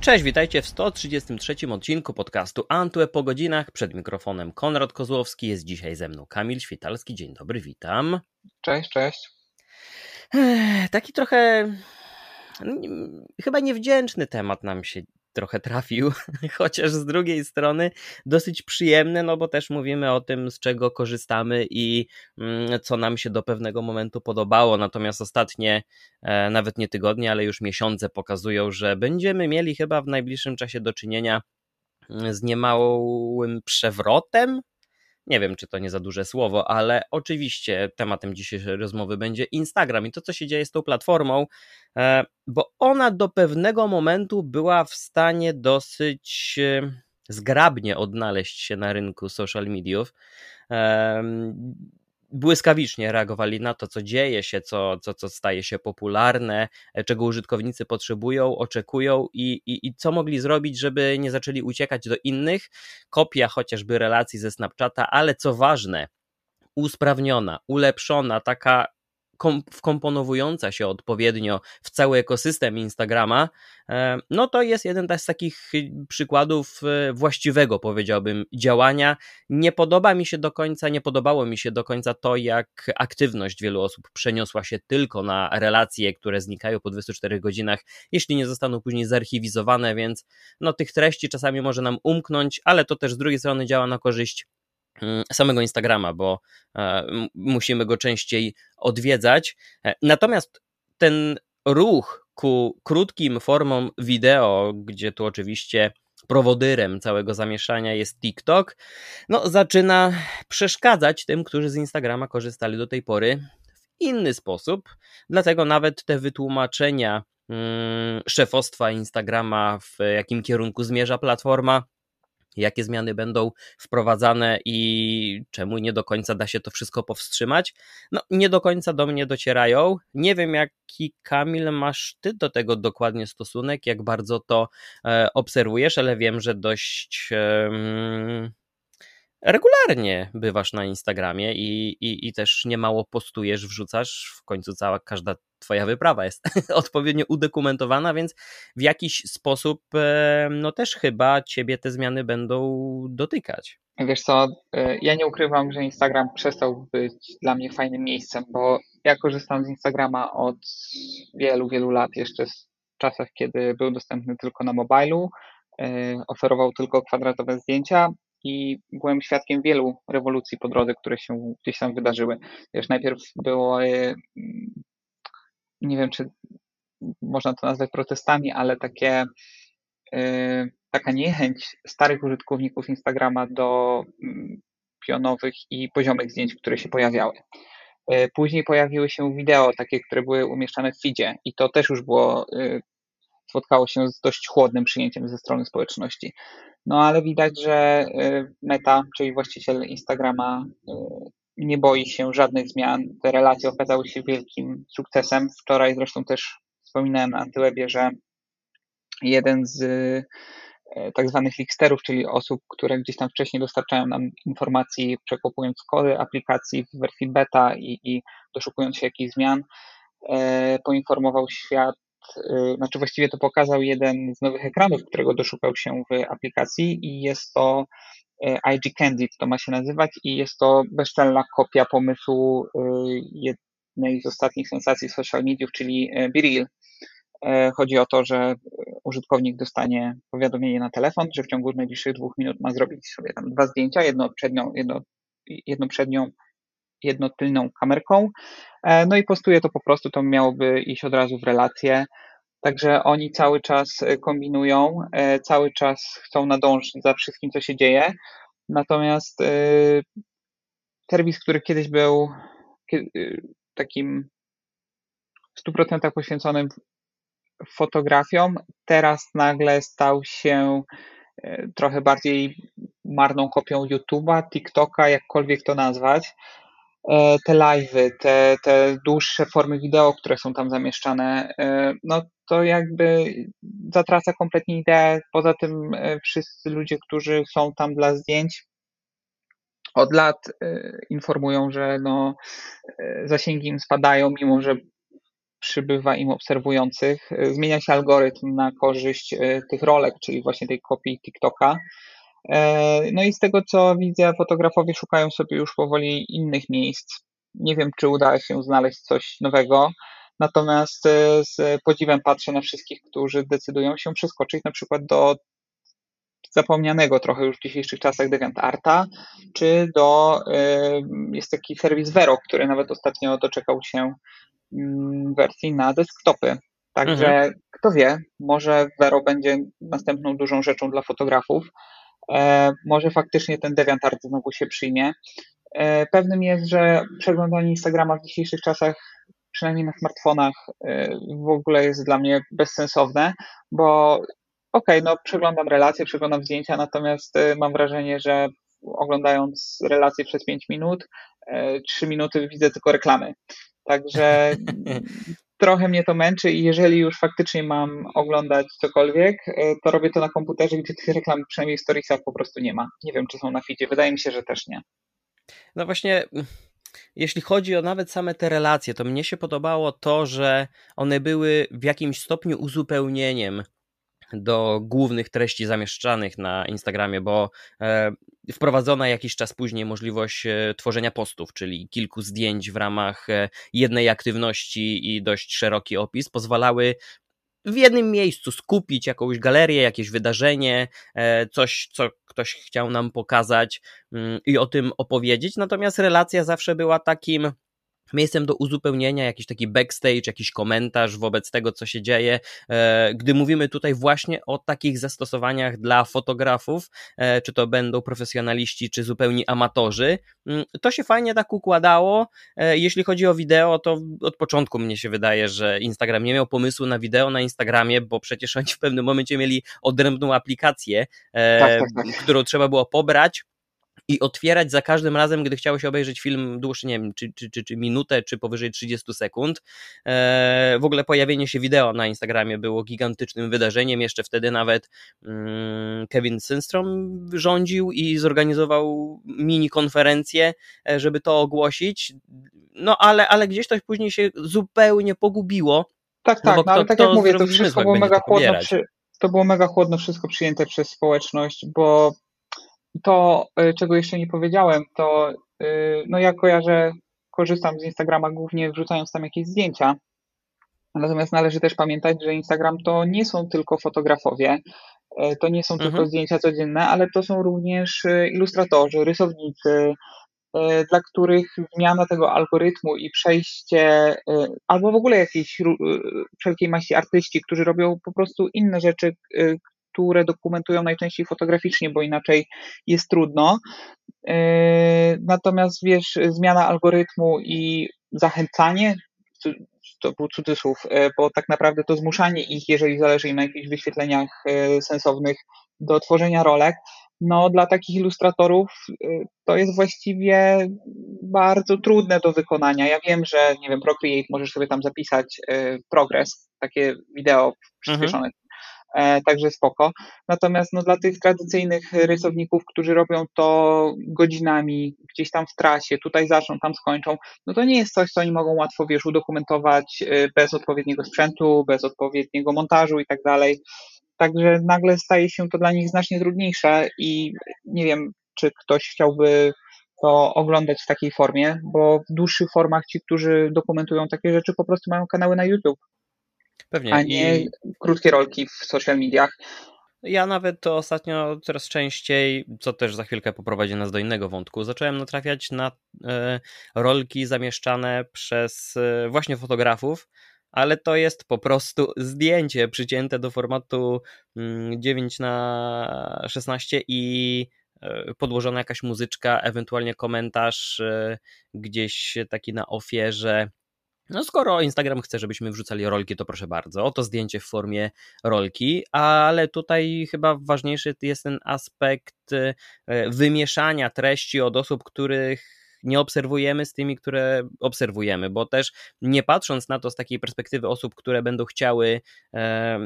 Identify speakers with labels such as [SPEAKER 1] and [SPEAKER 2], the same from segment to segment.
[SPEAKER 1] Cześć, witajcie w 133 odcinku podcastu Antue po godzinach. Przed mikrofonem Konrad Kozłowski, jest dzisiaj ze mną Kamil Świtalski. Dzień dobry, witam.
[SPEAKER 2] Cześć, cześć.
[SPEAKER 1] Taki trochę chyba niewdzięczny temat nam się trochę trafił, chociaż z drugiej strony dosyć przyjemny, no bo też mówimy o tym, z czego korzystamy i mm, co nam się do pewnego momentu podobało. Natomiast ostatnie, e, nawet nie tygodnie, ale już miesiące pokazują, że będziemy mieli chyba w najbliższym czasie do czynienia mm, z niemałym przewrotem nie wiem, czy to nie za duże słowo, ale oczywiście tematem dzisiejszej rozmowy będzie Instagram i to, co się dzieje z tą platformą, e, bo ona do pewnego momentu była w stanie dosyć e, zgrabnie odnaleźć się na rynku social mediów błyskawicznie reagowali na to, co dzieje się, co, co, co staje się popularne, e, czego użytkownicy potrzebują, oczekują i, i, i co mogli zrobić, żeby nie zaczęli uciekać do innych. Kopia chociażby relacji ze Snapchata, ale co ważne, usprawniona, ulepszona, taka wkomponowująca się odpowiednio w cały ekosystem Instagrama, e, no to jest jeden z takich przykładów e, właściwego, powiedziałbym, działania. Nie podoba mi się do końca, nie podobało mi się do końca to, jak aktywność wielu osób przeniosła się tylko na relacje, które znikają po 24 godzinach, jeśli nie zostaną później zarchiwizowane, więc no tych treści czasami może nam umknąć, ale to też z drugiej strony działa na korzyść samego Instagrama, bo e, musimy go częściej odwiedzać. E, natomiast ten ruch ku krótkim formom wideo, gdzie tu oczywiście prowodyrem całego zamieszania jest TikTok, no zaczyna przeszkadzać tym, którzy z Instagrama korzystali do tej pory w inny sposób. Dlatego nawet te wytłumaczenia mm, szefostwa Instagrama, w jakim kierunku zmierza platforma, jakie zmiany będą wprowadzane i czemu nie do końca da się to wszystko powstrzymać. No, nie do końca do mnie docierają. Nie wiem, jaki Kamil masz ty do tego dokładnie stosunek, jak bardzo to e, obserwujesz, ale wiem, że dość. E, regularnie bywasz na Instagramie i, i, i też niemało postujesz, wrzucasz. W końcu cała każda twoja wyprawa jest odpowiednio udokumentowana, więc w jakiś sposób e, no też chyba ciebie te zmiany będą dotykać.
[SPEAKER 2] Wiesz co, e, ja nie ukrywam, że Instagram przestał być dla mnie fajnym miejscem, bo ja korzystam z Instagrama od wielu, wielu lat, jeszcze z czasach, kiedy był dostępny tylko na mobilu, e, oferował tylko kwadratowe zdjęcia, i byłem świadkiem wielu rewolucji po drodze, które się gdzieś tam wydarzyły. Wiesz, najpierw było, nie wiem, czy można to nazwać protestami, ale takie, e, taka niechęć starych użytkowników Instagrama do mm, pionowych i poziomych zdjęć, które się pojawiały. E, później pojawiły się wideo, takie, które były umieszczane w feedzie i to też już było, spotkało się z dość chłodnym przyjęciem ze strony społeczności. No ale widać, że y, Meta, czyli właściciel Instagrama, y, nie boi się żadnych zmian. Te relacje okazały się wielkim sukcesem. Wczoraj zresztą też wspominałem na Antywebie, że jeden z y, tak zwanych linksterów, czyli osób, które gdzieś tam wcześniej dostarczają nam informacji, przekopując kody aplikacji w wersji beta i, i doszukując się jakichś zmian, poinformował świat Y, znaczy właściwie to pokazał jeden z nowych ekranów, którego doszukał się w aplikacji i jest to IG Candid, to ma się nazywać i jest to bezczelna kopia pomysłu y, jednej z ostatnich sensacji social mediów, czyli BeReal. Chodzi o to, że użytkownik dostanie powiadomienie na telefon, że w ciągu najbliższych dwóch minut ma zrobić sobie tam dwa zdjęcia, jedno przednią, jedno, jedno przednią jednotylną kamerką. E, no i postuje to po prostu, to miałoby iść od razu w relację. Także oni cały czas e, kombinują, e, cały czas chcą nadążyć za wszystkim, co się dzieje. Natomiast serwis, który kiedyś był takim w 100% poświęconym fotografiom, teraz nagle stał się trochę bardziej marną kopią YouTube'a, TikToka, jakkolwiek to nazwać. E, te live'y, te, te dłuższe formy wideo, które są tam zamieszczane, e, no to jakby zatraca kompletnie ideę. Poza tym e, wszyscy ludzie, którzy są tam dla zdjęć, od lat informują, że no, zasięgi im spadają, mimo że przybywa im obserwujących. Zmienia się algorytm na korzyść tych rolek, czyli właśnie tej kopii TikToka. No i z tego co widzę, fotografowie szukają sobie już powoli innych miejsc. Nie wiem, czy uda się znaleźć coś nowego. Natomiast z podziwem patrzę na wszystkich, którzy decydują się przeskoczyć na przykład do zapomnianego trochę już w dzisiejszych czasach DeviantArta, czy do, jest taki serwis Vero, który nawet ostatnio doczekał się mm, wersji na desktopy. Także mhm. kto wie, może Vero będzie następną dużą rzeczą dla fotografów. E, może faktycznie ten DeviantArt znowu się przyjmie. E, pewnym jest, że przeglądanie Instagrama w dzisiejszych czasach, przynajmniej na smartfonach, e, w ogóle jest dla mnie bezsensowne, bo okej, okay, no przeglądam relacje, przeglądam zdjęcia, natomiast y, mam wrażenie, że oglądając relacje przez 5 minut, 3 y, minuty widzę tylko reklamy. Także trochę mnie to męczy i jeżeli już faktycznie mam oglądać cokolwiek, y, to robię to na komputerze, gdzie tych reklam przynajmniej w storiesach po prostu nie ma. Nie wiem, czy są na feedzie. Wydaje mi się, że też nie.
[SPEAKER 1] No właśnie, jeśli chodzi o nawet same te relacje, to mnie się podobało to, że one były w jakimś stopniu uzupełnieniem do głównych treści zamieszczanych na Instagramie, bo e, wprowadzona jakiś czas później możliwość e, tworzenia postów, czyli kilku zdjęć w ramach e, jednej aktywności i dość szeroki opis pozwalały w jednym miejscu skupić jakąś galerię, jakieś wydarzenie, coś, co ktoś chciał nam pokazać mm, i o tym opowiedzieć. Natomiast relacja zawsze była takim miejscem do uzupełnienia, jakiś taki backstage, jakiś komentarz wobec tego, co się dzieje. E, gdy mówimy tutaj właśnie o takich zastosowaniach dla fotografów, e, czy to będą profesjonaliści, czy zupełni amatorzy, mm, to się fajnie tak układało. E, jeśli chodzi o wideo, to od początku mnie się wydaje, że Instagram nie miał pomysłu na wideo na Instagramie, bo przecież oni w pewnym momencie mieli odrębną aplikację, tak, tak, tak. którą trzeba było pobrać, i otwierać za każdym razem, gdy chciało się obejrzeć film dłuższy, nie wiem, czy, czy, czy, czy minutę, czy powyżej 30 sekund. E, w ogóle pojawienie się wideo na Instagramie było gigantycznym wydarzeniem. Jeszcze wtedy nawet mm, Kevin Synstrom rządził i zorganizował mini konferencję, e, żeby to ogłosić. No ale, ale gdzieś to później się zupełnie pogubiło.
[SPEAKER 2] Tak, no tak, no, ale tak jak mówię, to wszystko było mega chłodno, przy, to było mega chłodno wszystko przyjęte przez społeczność, bo to, y, czego jeszcze nie powiedziałem, to y, no ja kojarzę, korzystam z Instagrama głównie wrzucając tam jakieś zdjęcia. Natomiast należy też pamiętać, że Instagram to nie są tylko fotografowie, y, to nie są mhm. tylko zdjęcia codzienne, ale to są również ilustratorzy, rysownicy, dla których zmiana tego algorytmu i przejście, albo w ogóle jakiejś wszelkiej maści artyści, którzy robią po prostu inne rzeczy, które dokumentują najczęściej fotograficznie, bo inaczej jest trudno. E, natomiast wiesz, zmiana algorytmu i zachęcanie, to był cudzysłów, e, bo tak naprawdę to zmuszanie ich, jeżeli zależy im na jakichś wyświetleniach e, sensownych, do tworzenia rolek, no dla takich ilustratorów to jest właściwie bardzo trudne do wykonania. Ja wiem, że nie wiem, Procreate możesz sobie tam zapisać progres, takie wideo przyspieszone mhm. E, także spoko. Natomiast no, dla tych tradycyjnych rysowników, którzy robią to godzinami, gdzieś tam w trasie, tutaj zaczną, tam skończą, no to nie jest coś, co oni mogą łatwo, wiesz, udokumentować e, bez odpowiedniego sprzętu, bez odpowiedniego montażu i tak dalej. Także nagle staje się to dla nich znacznie trudniejsze i nie wiem, czy ktoś chciałby to oglądać w takiej formie, bo w dłuższych formach ci, którzy dokumentują takie rzeczy, po prostu mają kanały na YouTube. Pewnie. A nie I... krótkie rolki w social mediach.
[SPEAKER 1] Ja nawet to ostatnio coraz częściej, co też za chwilkę poprowadzi nas do innego wątku, zacząłem natrafiać na e, rolki zamieszczane przez e, właśnie fotografów, ale to jest po prostu zdjęcie przycięte do formatu 9 mm, na 16 i e, podłożona jakaś muzyczka, ewentualnie komentarz gdzieś taki na ofierze no skoro Instagram chce, żebyśmy wrzucali rolki, to proszę bardzo, oto zdjęcie w formie rolki, ale tutaj chyba ważniejszy jest ten aspekt e, wymieszania treści od osób, których nie obserwujemy z tymi, które obserwujemy, bo też nie patrząc na to z takiej perspektywy osób, które będą chciały e,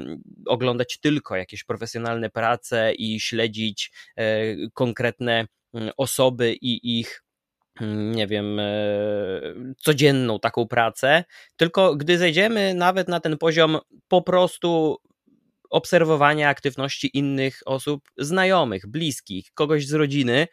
[SPEAKER 1] oglądać tylko jakieś profesjonalne prace i śledzić e, konkretne osoby i ich mm, nie wiem, e, codzienną taką pracę, tylko gdy zejdziemy nawet na ten poziom po prostu obserwowania aktywności innych osób, znajomych, bliskich, kogoś z rodziny,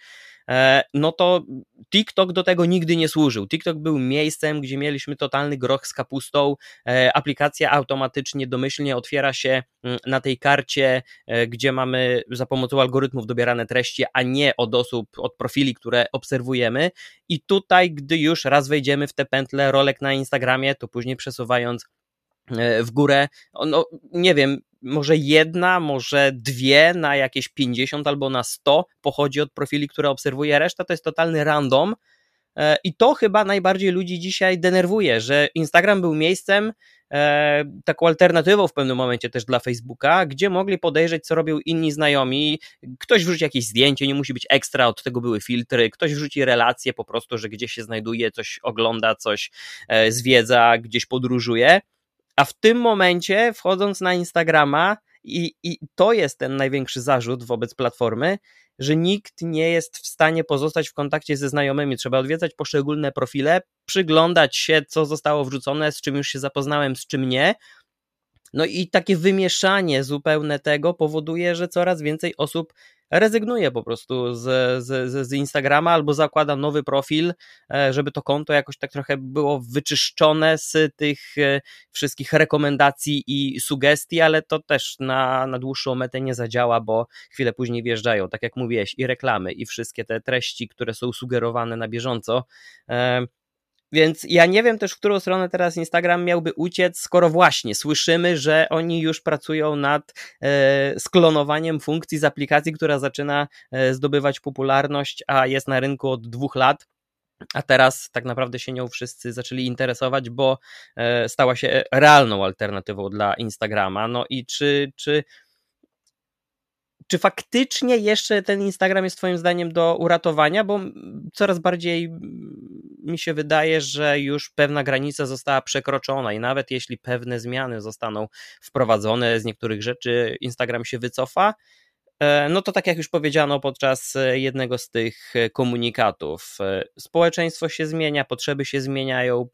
[SPEAKER 1] no to TikTok do tego nigdy nie służył. TikTok był miejscem, gdzie mieliśmy totalny groch z kapustą. E, aplikacja automatycznie, domyślnie otwiera się mm, na tej karcie, e, gdzie mamy za pomocą algorytmów dobierane treści, a nie od osób, od profili, które obserwujemy. I tutaj, gdy już raz wejdziemy w te pętle rolek na Instagramie, to później przesuwając w górę, no nie wiem, może jedna, może dwie na jakieś 50 albo na 100 pochodzi od profili, które obserwuję, reszta to jest totalny random. E, I to chyba najbardziej ludzi dzisiaj denerwuje, że Instagram był miejscem, e, taką alternatywą w pewnym momencie też dla Facebooka, gdzie mogli podejrzeć, co robią inni znajomi. Ktoś wrzuci jakieś zdjęcie, nie musi być ekstra, od tego były filtry. Ktoś wrzuci relacje po prostu, że gdzieś się znajduje, coś ogląda, coś e, zwiedza, gdzieś podróżuje. A w tym momencie, wchodząc na Instagrama, i, i to jest ten największy zarzut wobec platformy, że nikt nie jest w stanie pozostać w kontakcie ze znajomymi. Trzeba odwiedzać poszczególne profile, przyglądać się, co zostało wrzucone, z czym już się zapoznałem, z czym nie. No i takie wymieszanie zupełne tego powoduje, że coraz więcej osób rezygnuje po prostu z, z, z Instagrama albo zakłada nowy profil, e, żeby to konto jakoś tak trochę było wyczyszczone z tych e, wszystkich rekomendacji i sugestii, ale to też na, na dłuższą metę nie zadziała, bo chwilę później wjeżdżają, tak jak mówiłeś, i reklamy, i wszystkie te treści, które są sugerowane na bieżąco. Więc ja nie wiem też, w którą stronę teraz Instagram miałby uciec, skoro właśnie słyszymy, że oni już pracują nad e, sklonowaniem funkcji z aplikacji, która zaczyna e, zdobywać popularność, a jest na rynku od dwóch lat. A teraz tak naprawdę się nią wszyscy zaczęli interesować, bo e, stała się realną alternatywą dla Instagrama. No i czy, czy czy faktycznie jeszcze ten Instagram jest Twoim zdaniem do uratowania? Bo coraz bardziej mi się wydaje, że już pewna granica została przekroczona i nawet jeśli pewne zmiany zostaną wprowadzone, z niektórych rzeczy Instagram się wycofa, e, no to tak jak już powiedziano podczas jednego z tych komunikatów, e, społeczeństwo się zmienia, potrzeby się zmieniają,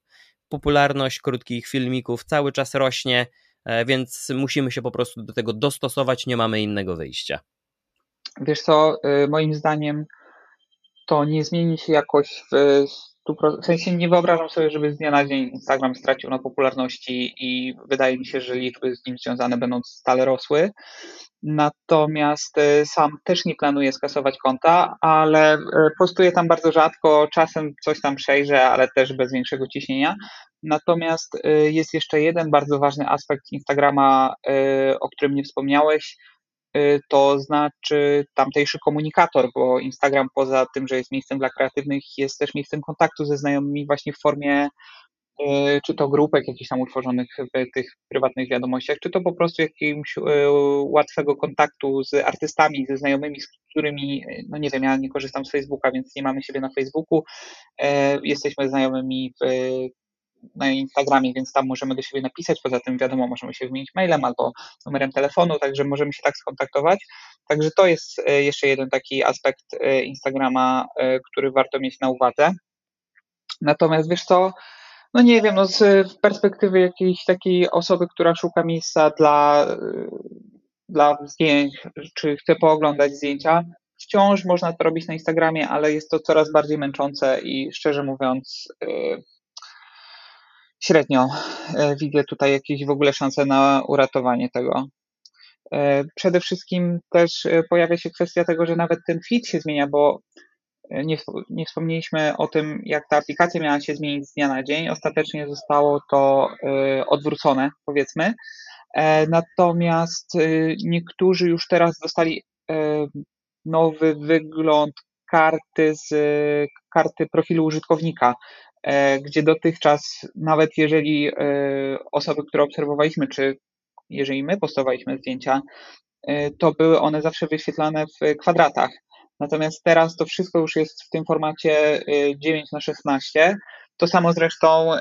[SPEAKER 1] popularność krótkich filmików cały czas rośnie E, więc musimy się po prostu do tego dostosować, nie mamy innego wyjścia.
[SPEAKER 2] Wiesz co, y, moim zdaniem to nie zmieni się jakoś w w sensie nie wyobrażam sobie, żeby z dnia na dzień Instagram stracił na popularności i wydaje mi się, że liczby z nim związane będą stale rosły. Natomiast y, sam też nie planuję skasować konta, ale y, postuję tam bardzo rzadko, czasem coś tam przejrzę, ale też bez większego ciśnienia. Natomiast y, jest jeszcze jeden bardzo ważny aspekt Instagrama, o którym nie wspomniałeś, to znaczy tamtejszy komunikator, bo Instagram poza tym, że jest miejscem dla kreatywnych, jest też miejscem kontaktu ze znajomymi właśnie w formie czy to grupek jakichś tam utworzonych w tych prywatnych wiadomościach, czy to po prostu jakimś łatwego kontaktu z artystami, ze znajomymi, z którymi, no nie wiem, ja nie korzystam z Facebooka, więc nie mamy siebie na Facebooku, jesteśmy znajomymi w, na Instagramie, więc tam możemy do siebie napisać, poza tym wiadomo, możemy się wymienić mailem albo numerem telefonu, także możemy się tak skontaktować. Także to jest jeszcze jeden taki aspekt Instagrama, który warto mieć na uwadze. Natomiast wiesz co, no nie wiem, no z perspektywy jakiejś takiej osoby, która szuka miejsca dla, dla zdjęć, czy chce pooglądać zdjęcia, wciąż można to robić na Instagramie, ale jest to coraz bardziej męczące i szczerze mówiąc średnio yy, widzę tutaj jakieś w ogóle szanse na uratowanie tego. Yy, przede wszystkim też pojawia się kwestia tego, że nawet ten feed się zmienia, bo nie, nie wspomnieliśmy o tym, jak ta aplikacja miała się zmienić z dnia na dzień. Ostatecznie zostało to odwrócone, powiedzmy. E, natomiast niektórzy już teraz dostali nowy wygląd karty z karty profilu użytkownika, e, gdzie dotychczas, nawet jeżeli osoby, które obserwowaliśmy, czy jeżeli my postowaliśmy zdjęcia, to były one zawsze wyświetlane w kwadratach. Natomiast teraz to wszystko już jest w tym formacie 9 y, na 16. To samo zresztą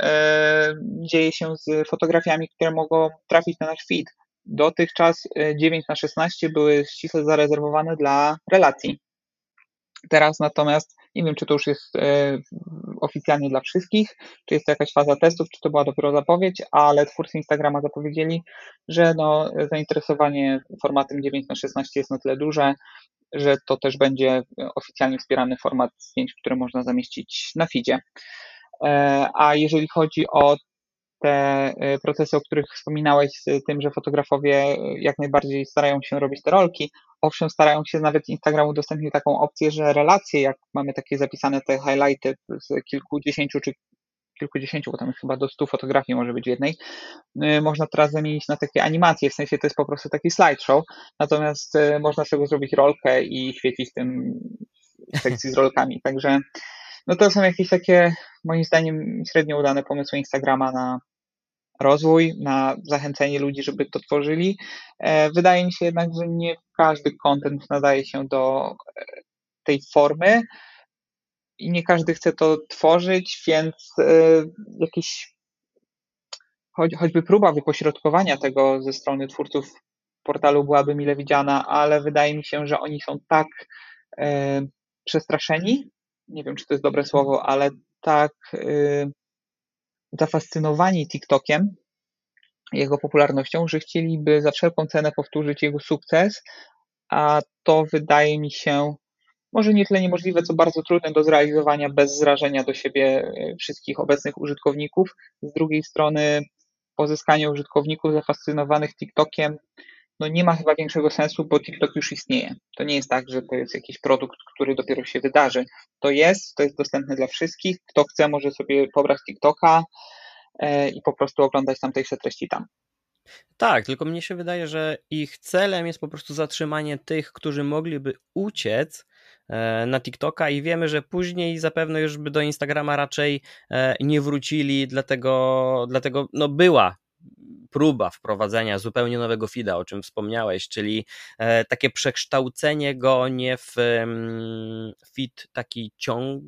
[SPEAKER 2] dzieje się z fotografiami, które mogą trafić na nasz feed. Dotychczas 9 y, na 16 były ściśle zarezerwowane dla relacji. Teraz natomiast Nie wiem, czy to już jest e, oficjalnie dla wszystkich, czy jest to jakaś faza testów, czy to była dopiero zapowiedź, ale twórcy Instagrama zapowiedzieli, że no, zainteresowanie formatem 9 na 16 jest na tyle duże, że to też będzie oficjalnie wspierany format zdjęć, które można zamieścić na feedzie. E, a jeżeli chodzi o te e, procesy, o których wspominałeś, z tym, że fotografowie e, jak najbardziej starają się robić te rolki. Owszem, starają się nawet Instagram udostępnił taką opcję, że relacje, jak mamy takie zapisane te highlighty z kilkudziesięciu czy kilkudziesięciu, bo tam chyba do stu fotografii może być jednej, e, można teraz zamienić na takie animacje, w sensie to jest po prostu taki slideshow, natomiast można sobie zrobić rolkę i świecić tym sekcji z rolkami, także no to są jakieś takie, moim zdaniem, średnio udane pomysły Instagrama na rozwój, na zachęcenie ludzi, żeby to tworzyli. E, wydaje mi się jednak, że nie każdy content nadaje się do e, tej formy i nie każdy chce to tworzyć, więc e, jakiś choć, choćby próba wypośrodkowania tego ze strony twórców portalu byłaby mile widziana, ale wydaje mi się, że oni są tak przestraszeni nie wiem, czy to jest dobre słowo, ale tak y, zafascynowani TikTokiem, jego popularnością, że chcieliby za wszelką cenę powtórzyć jego sukces, a to wydaje mi się może nie tyle niemożliwe, co bardzo trudne do zrealizowania bez zrażenia do siebie y, wszystkich obecnych użytkowników. Z drugiej strony pozyskanie użytkowników zafascynowanych TikTokiem no nie ma chyba większego sensu, bo TikTok już istnieje. To nie jest tak, że to jest jakiś produkt, który dopiero się wydarzy. To jest, to jest dostępne dla wszystkich. Kto chce, może sobie pobrać TikToka e, i po prostu oglądać tamtejsze treści tam.
[SPEAKER 1] Tak, tylko mnie się wydaje, że ich celem jest po prostu zatrzymanie tych, którzy mogliby uciec e, na TikToka i wiemy, że później zapewne już by do Instagrama raczej e, nie wrócili, dlatego, dlatego no była próba wprowadzenia zupełnie nowego feeda, o czym wspomniałeś, czyli e, takie przekształcenie go nie w feed taki ciąg,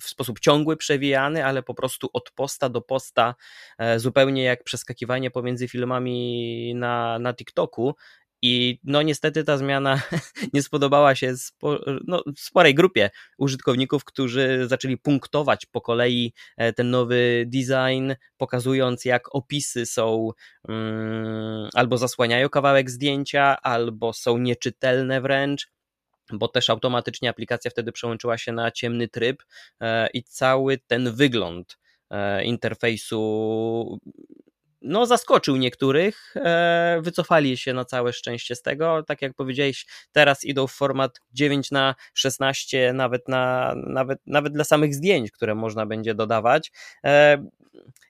[SPEAKER 1] w sposób ciągły, przewijany, ale po prostu od posta do posta, e, zupełnie jak przeskakiwanie pomiędzy filmami na, na TikToku i no niestety ta zmiana nie spodobała się spo, no, sporej grupie użytkowników, którzy zaczęli punktować po kolei e, ten nowy design, pokazując jak opisy są um, albo zasłaniają kawałek zdjęcia, albo są nieczytelne wręcz bo też automatycznie aplikacja wtedy przełączyła się na ciemny tryb e, i cały ten wygląd e, interfejsu no, zaskoczył niektórych, e, wycofali się na całe szczęście z tego. Tak jak powiedziałeś, teraz idą w format 9 na 16, nawet, na, nawet, nawet dla samych zdjęć, które można będzie dodawać. E,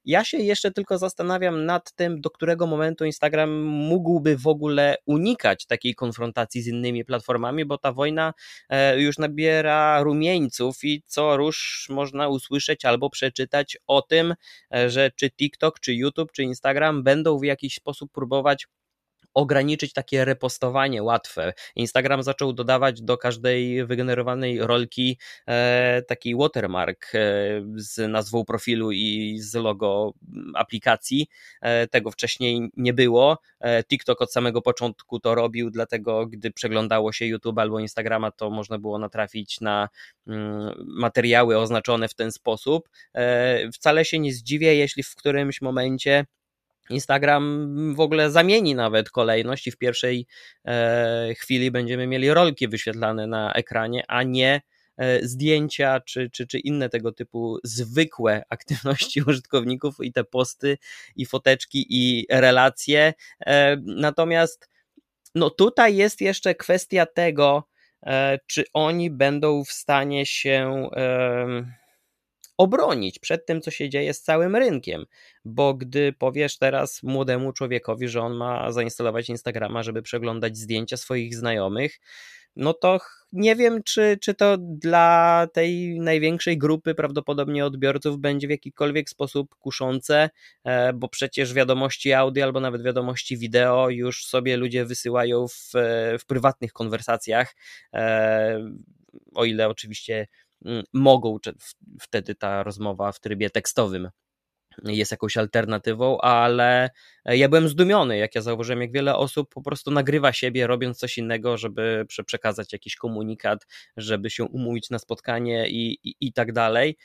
[SPEAKER 1] ja się jeszcze tylko zastanawiam nad tym, do którego momentu Instagram mógłby w ogóle unikać takiej konfrontacji z innymi platformami, bo ta wojna e, już nabiera rumieńców i co rusz można usłyszeć albo przeczytać o tym, że czy TikTok, czy YouTube, czy Instagram Instagram będą w jakiś sposób próbować ograniczyć takie repostowanie łatwe. Instagram zaczął dodawać do każdej wygenerowanej rolki e, taki watermark e, z nazwą profilu i z logo aplikacji. E, tego wcześniej nie było. TikTok od samego początku to robił, dlatego gdy przeglądało się YouTube albo Instagrama, to można było natrafić na mm, materiały oznaczone w ten sposób. Wcale się nie zdziwię, jeśli w którymś momencie Instagram w ogóle zamieni nawet kolejność i w pierwszej e, chwili będziemy mieli rolki wyświetlane na ekranie, a nie e, zdjęcia czy, czy, czy inne tego typu zwykłe aktywności użytkowników i te posty i foteczki i relacje. E, natomiast no tutaj jest jeszcze kwestia tego, czy oni będą w stanie się obronić przed tym, co się dzieje z całym rynkiem. Bo gdy powiesz teraz młodemu człowiekowi, że on ma zainstalować Instagrama, żeby przeglądać zdjęcia swoich znajomych, no to nie wiem, czy, czy to dla tej największej grupy prawdopodobnie odbiorców będzie w jakikolwiek sposób kuszące, e, bo przecież wiadomości audio albo nawet wiadomości wideo już sobie ludzie wysyłają w, w prywatnych konwersacjach, e, o ile oczywiście Mogą wtedy ta rozmowa w trybie tekstowym jest jakąś alternatywą, ale ja byłem zdumiony, jak ja zauważyłem, jak wiele osób po prostu nagrywa siebie, robiąc coś innego, żeby przekazać jakiś komunikat, żeby się umówić na spotkanie i, i, i tak dalej.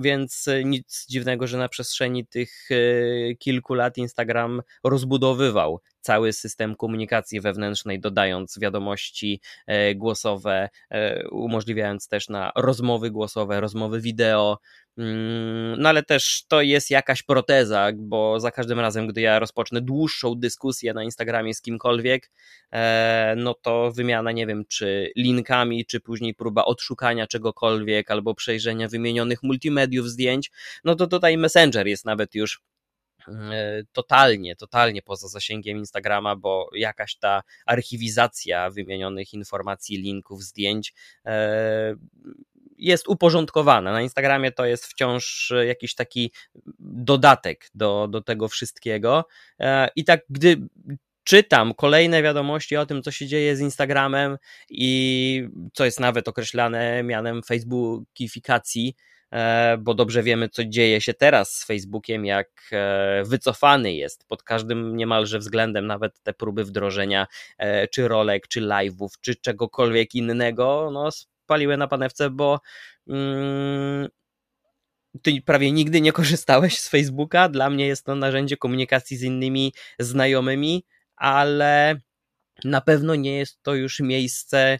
[SPEAKER 1] Więc nic dziwnego, że na przestrzeni tych e, kilku lat Instagram rozbudowywał cały system komunikacji wewnętrznej, dodając wiadomości e, głosowe, e, umożliwiając też na rozmowy głosowe, rozmowy wideo. Mm, no ale też to jest jakaś proteza, bo za każdym razem, gdy ja rozpocznę dłuższą dyskusję na Instagramie z kimkolwiek, e, no to wymiana, nie wiem, czy linkami, czy później próba odszukania czegokolwiek, albo przejrzenia wymienionych multimediów zdjęć, no to tutaj Messenger jest nawet już totalnie, totalnie poza zasięgiem Instagrama, bo jakaś ta archiwizacja wymienionych informacji, linków, zdjęć e, jest uporządkowana. Na Instagramie to jest wciąż jakiś taki dodatek do, do tego wszystkiego. E, I tak, gdy czytam kolejne wiadomości o tym, co się dzieje z Instagramem i co jest nawet określane mianem Facebookifikacji, E, bo dobrze wiemy, co dzieje się teraz z Facebookiem, jak e, wycofany jest pod każdym niemalże względem, nawet te próby wdrożenia e, czy rolek, czy live'ów, czy czegokolwiek innego, no spaliły na panewce, bo mm, ty prawie nigdy nie korzystałeś z Facebooka. Dla mnie jest to narzędzie komunikacji z innymi znajomymi, ale na pewno nie jest to już miejsce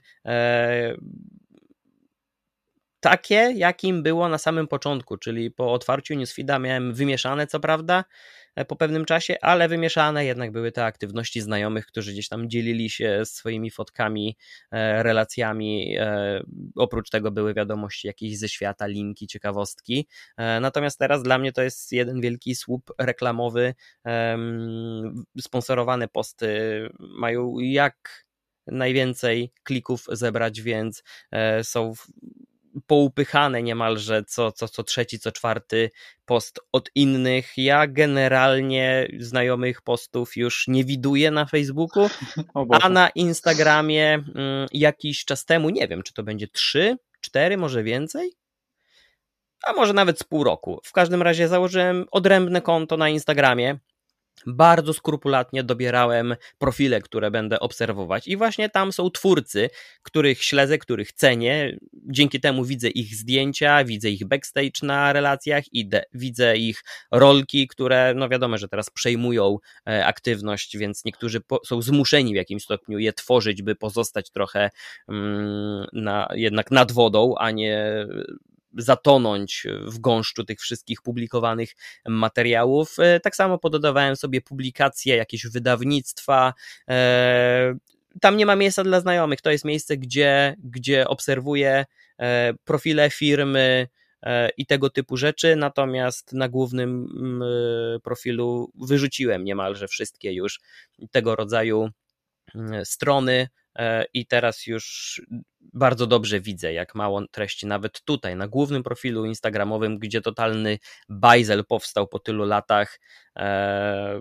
[SPEAKER 1] takie, jakim było na samym początku, czyli po otwarciu newsfeeda miałem wymieszane, co prawda, e, po pewnym czasie, ale wymieszane jednak były te aktywności znajomych, którzy gdzieś tam dzielili się swoimi fotkami, e, relacjami. E, oprócz tego były wiadomości jakieś ze świata, linki, ciekawostki. Natomiast teraz dla mnie to jest jeden wielki słup reklamowy. Sponsorowane posty mają jak najwięcej klików zebrać, więc są poupychane niemalże co, co, co trzeci, co czwarty post od innych. Ja generalnie znajomych postów już nie widuję na Facebooku, a na Instagramie mm, jakiś czas temu, nie wiem, czy to będzie trzy, cztery, może więcej? A może nawet z pół roku. W każdym razie założyłem odrębne konto na Instagramie, bardzo skrupulatnie dobierałem profile, które będę obserwować, i właśnie tam są twórcy, których śledzę, których cenię. Dzięki temu widzę ich zdjęcia, widzę ich backstage na relacjach, idę, widzę ich rolki, które, no wiadomo, że teraz przejmują e, aktywność, więc niektórzy są zmuszeni w jakimś stopniu je tworzyć, by pozostać trochę mm, na, jednak nad wodą, a nie zatonąć w gąszczu tych wszystkich publikowanych materiałów. E, tak samo pododawałem sobie publikacje, jakieś wydawnictwa. E, tam nie ma miejsca dla znajomych. To jest miejsce, gdzie, gdzie obserwuję e, profile firmy, i tego typu rzeczy, natomiast na głównym profilu wyrzuciłem niemalże wszystkie już tego rodzaju strony, E, i teraz już bardzo dobrze widzę, jak mało treści, nawet tutaj, na głównym profilu Instagramowym, gdzie totalny bajzel powstał po tylu latach. E,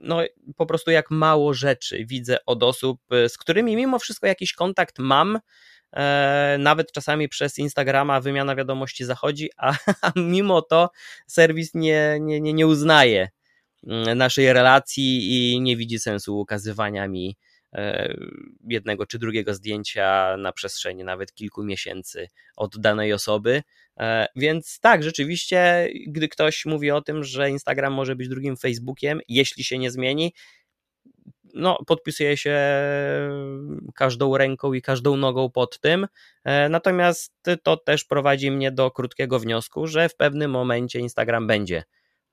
[SPEAKER 1] no, po prostu jak mało rzeczy widzę od osób, e, z którymi mimo wszystko jakiś kontakt mam. Nawet czasami przez Instagrama wymiana wiadomości zachodzi, a, a mimo to serwis nie, nie, nie, nie uznaje mm, naszej relacji i nie widzi sensu ukazywania mi E, jednego czy drugiego zdjęcia na przestrzeni nawet kilku miesięcy od danej osoby. E, więc tak, rzeczywiście, gdy ktoś mówi o tym, że Instagram może być drugim Facebookiem, jeśli się nie zmieni, no, podpisuję się każdą ręką i każdą nogą pod tym. E, natomiast to też prowadzi mnie do krótkiego wniosku, że w pewnym momencie Instagram będzie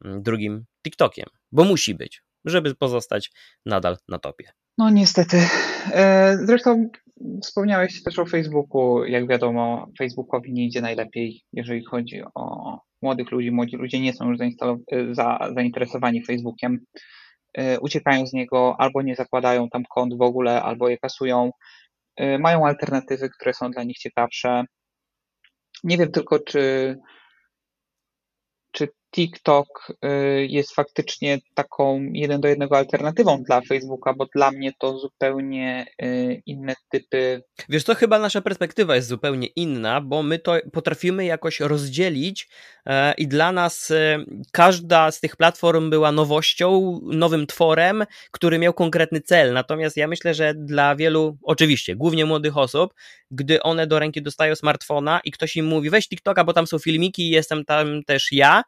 [SPEAKER 1] mm, drugim TikTokiem, bo musi być, żeby pozostać nadal na topie.
[SPEAKER 2] No niestety. E, zresztą wspomniałeś też o Facebooku. Jak wiadomo, Facebookowi nie idzie najlepiej, jeżeli chodzi o młodych ludzi. Młodzi ludzie nie są już e, za, zainteresowani Facebookiem. E, uciekają z niego albo nie zakładają tam kont w ogóle, albo je kasują. Mają alternatywy, które są dla nich ciekawsze. Nie wiem tylko, czy, czy TikTok y, jest faktycznie taką jeden do jednego alternatywą dla Facebooka, bo dla mnie to zupełnie y, inne typy.
[SPEAKER 1] Wiesz, to chyba nasza perspektywa jest zupełnie inna, bo my to potrafimy jakoś rozdzielić e, i dla nas e, każda z tych platform była nowością, nowym tworem, który miał konkretny cel. Natomiast ja myślę, że dla wielu, oczywiście, głównie młodych osób, gdy one do ręki dostają smartfona i ktoś im mówi, weź TikToka, bo tam są filmiki, jestem tam też ja,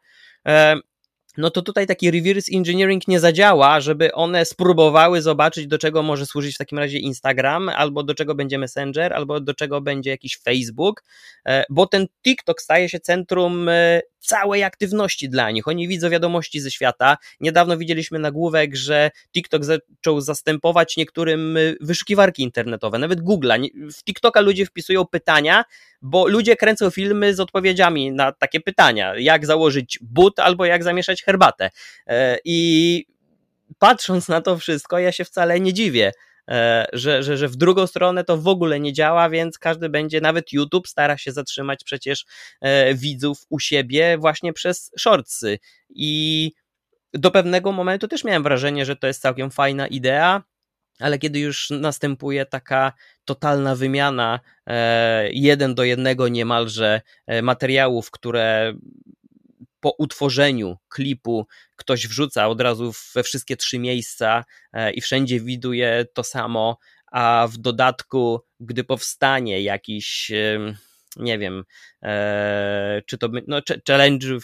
[SPEAKER 1] no to tutaj taki reverse engineering nie zadziała, żeby one spróbowały zobaczyć, do czego może służyć w takim razie Instagram, albo do czego będzie Messenger, albo do czego będzie jakiś Facebook, e, bo ten TikTok staje się centrum e, całej aktywności dla nich. Oni widzą wiadomości ze świata. Niedawno widzieliśmy nagłówek, że TikTok zaczął zastępować niektórym y, wyszukiwarki internetowe, nawet Google'a. W TikToka ludzie wpisują pytania, bo ludzie kręcą filmy z odpowiedziami na takie pytania. Jak założyć but albo jak zamieszać herbatę. E, I patrząc na to wszystko, ja się wcale nie dziwię że, że, że w drugą stronę to w ogóle nie działa, więc każdy będzie, nawet YouTube stara się zatrzymać przecież e, widzów u siebie właśnie przez shortsy. I do pewnego momentu też miałem wrażenie, że to jest całkiem fajna idea, ale kiedy już następuje taka totalna wymiana e, jeden do jednego niemalże materiałów, które po utworzeniu klipu ktoś wrzuca od razu we wszystkie trzy miejsca e, i wszędzie widuje to samo, a w dodatku, gdy powstanie jakiś nie wiem, e, czy to, no challenge'ów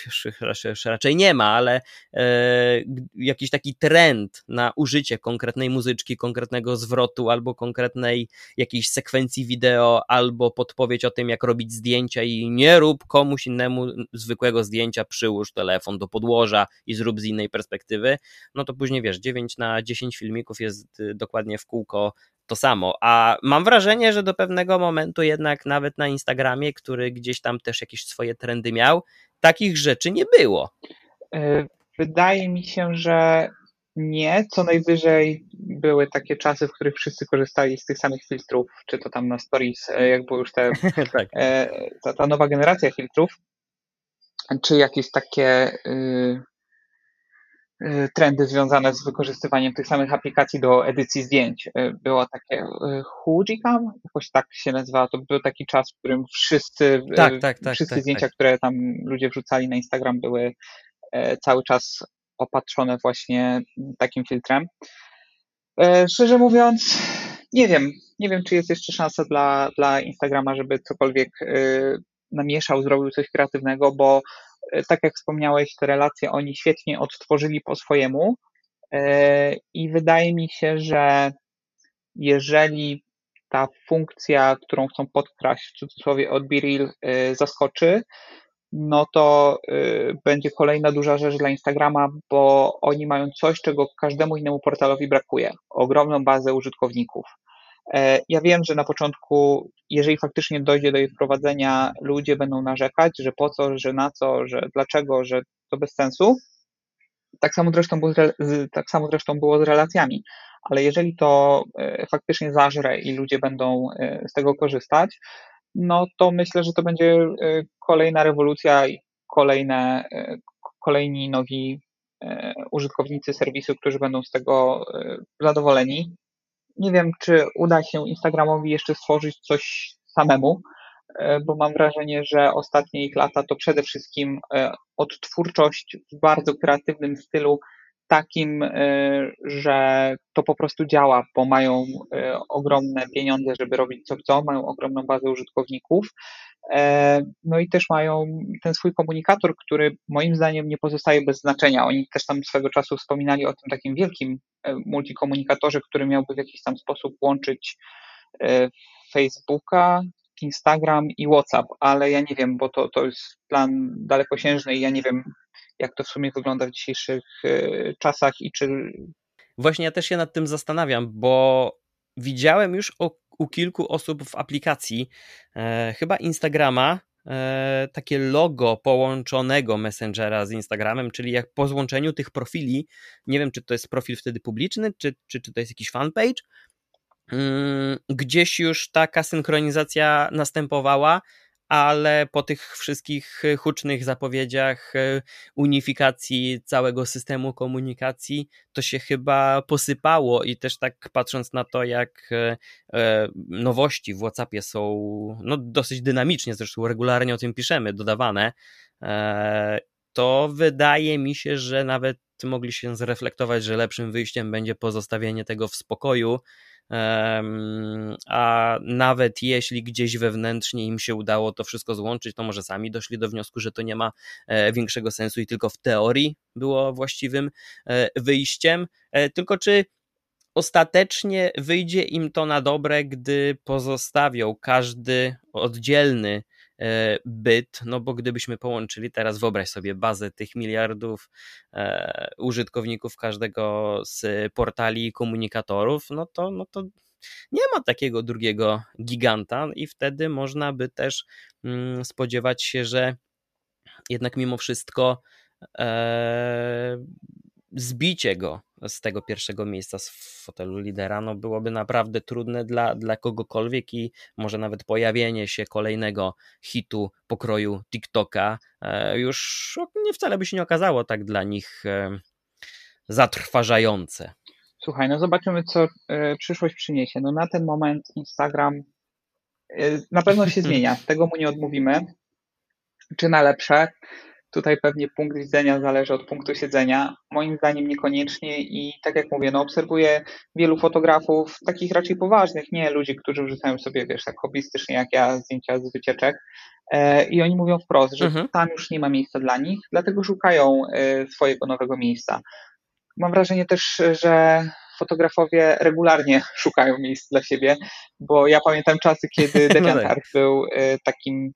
[SPEAKER 1] raczej nie ma, ale e, jakiś taki trend na użycie konkretnej muzyczki, konkretnego zwrotu, albo konkretnej jakiejś sekwencji wideo, albo podpowiedź o tym, jak robić zdjęcia i nie rób komuś innemu zwykłego zdjęcia, przyłóż telefon do podłoża i zrób z innej perspektywy, no to później wiesz, 9 na 10 filmików jest y, dokładnie w kółko to samo. A mam wrażenie, że do pewnego momentu jednak nawet na Instagramie, który gdzieś tam też jakieś swoje trendy miał, takich rzeczy nie było.
[SPEAKER 2] E, wydaje mi się, że nie. Co najwyżej były takie czasy, w których wszyscy korzystali z tych samych filtrów, czy to tam na stories, e, jak były już te, tak. E, ta, ta, nowa generacja filtrów, czy jakieś takie Y, trendy związane z wykorzystywaniem tych samych aplikacji do edycji zdjęć. Y, było takie y, Hujicam, jakoś tak się nazywa, to był taki czas, w którym wszyscy, tak, tak, tak, wszystkie tak, zdjęcia, tak. które tam ludzie wrzucali na Instagram były cały czas opatrzone właśnie takim filtrem. Szczerze mówiąc, nie wiem, nie wiem, czy jest jeszcze szansa dla, dla Instagrama, żeby cokolwiek namieszał, zrobił coś kreatywnego, bo E, tak jak wspomniałeś, te relacje oni świetnie odtworzyli po swojemu e, i wydaje mi się, że jeżeli ta funkcja, którą chcą podkraść w cudzysłowie od BeReal e, zaskoczy, no to będzie kolejna duża rzecz dla Instagrama, bo oni mają coś, czego każdemu innemu portalowi brakuje. Ogromną bazę użytkowników. E, ja wiem, że na początku, jeżeli faktycznie dojdzie do jej wprowadzenia, ludzie będą narzekać, że po co, że na co, że dlaczego, że to bez sensu. Tak samo zresztą było z, tak samo zresztą było z relacjami, ale jeżeli to e, faktycznie zażre i ludzie będą e, z tego korzystać, no to myślę, że to będzie kolejna rewolucja i kolejne, kolejni nowi użytkownicy serwisu, którzy będą z tego zadowoleni nie wiem, czy uda się Instagramowi jeszcze stworzyć coś samemu, e, bo mam wrażenie, że ostatnie ich lata to przede wszystkim e, odtwórczość w bardzo kreatywnym stylu, takim, e, że to po prostu działa, bo mają ogromne pieniądze, żeby robić co chcą, mają ogromną bazę użytkowników no i też mają ten swój komunikator, który moim zdaniem nie pozostaje bez znaczenia. Oni też tam swego czasu wspominali o tym takim wielkim e, multikomunikatorze, który miałby w jakiś tam sposób łączyć e, Facebooka, Instagram i WhatsApp, ale ja nie wiem, bo to, to jest plan dalekosiężny i ja nie wiem, jak to w sumie wygląda w dzisiejszych czasach i czy.
[SPEAKER 1] Właśnie ja też się nad tym zastanawiam, bo widziałem już o u kilku osób w aplikacji, e, chyba Instagrama, e, takie logo połączonego Messengera z Instagramem, czyli jak po złączeniu tych profili, nie wiem czy to jest profil wtedy publiczny, czy, czy, czy to jest jakiś fanpage, mm, gdzieś już taka synchronizacja następowała, ale po tych wszystkich hucznych zapowiedziach e, unifikacji całego systemu komunikacji, to się chyba posypało i też tak patrząc na to, jak e, e, nowości w WhatsAppie są no, dosyć dynamicznie, zresztą regularnie o tym piszemy, dodawane, to wydaje mi się, że nawet mogli się zreflektować, że lepszym wyjściem będzie pozostawienie tego w spokoju, a nawet jeśli gdzieś wewnętrznie im się udało to wszystko złączyć, to może sami doszli do wniosku, że to nie ma e, większego sensu i tylko w teorii było właściwym e, wyjściem. E, tylko czy ostatecznie wyjdzie im to na dobre, gdy pozostawią każdy oddzielny byt, no bo gdybyśmy połączyli teraz, wyobraź sobie bazę tych miliardów e, użytkowników każdego z portali i komunikatorów, no to, no to nie ma takiego drugiego giganta i wtedy można by też mm, spodziewać się, że jednak mimo wszystko e, zbicie go z tego pierwszego miejsca z fotelu lidera no byłoby naprawdę trudne dla, dla kogokolwiek i może nawet pojawienie się kolejnego hitu pokroju TikToka e, już nie wcale by się nie okazało tak dla nich e, zatrważające.
[SPEAKER 2] Słuchaj, no zobaczymy, co e, przyszłość przyniesie. No na ten moment Instagram na pewno się zmienia, tego mu nie odmówimy. Czy na lepsze? Tutaj pewnie punkt widzenia zależy od punktu siedzenia. Moim zdaniem niekoniecznie i tak jak mówię, no obserwuję wielu fotografów, takich raczej poważnych, nie ludzi, którzy wrzucają sobie, wiesz, tak hobbystycznie jak ja, zdjęcia z wycieczek e, i oni mówią wprost, że mhm. tam już nie ma miejsca dla nich, dlatego szukają e, swojego nowego miejsca. Mam wrażenie też, że fotografowie regularnie szukają miejsc dla siebie, bo ja pamiętam czasy, kiedy DeviantArt no tak. był e, takim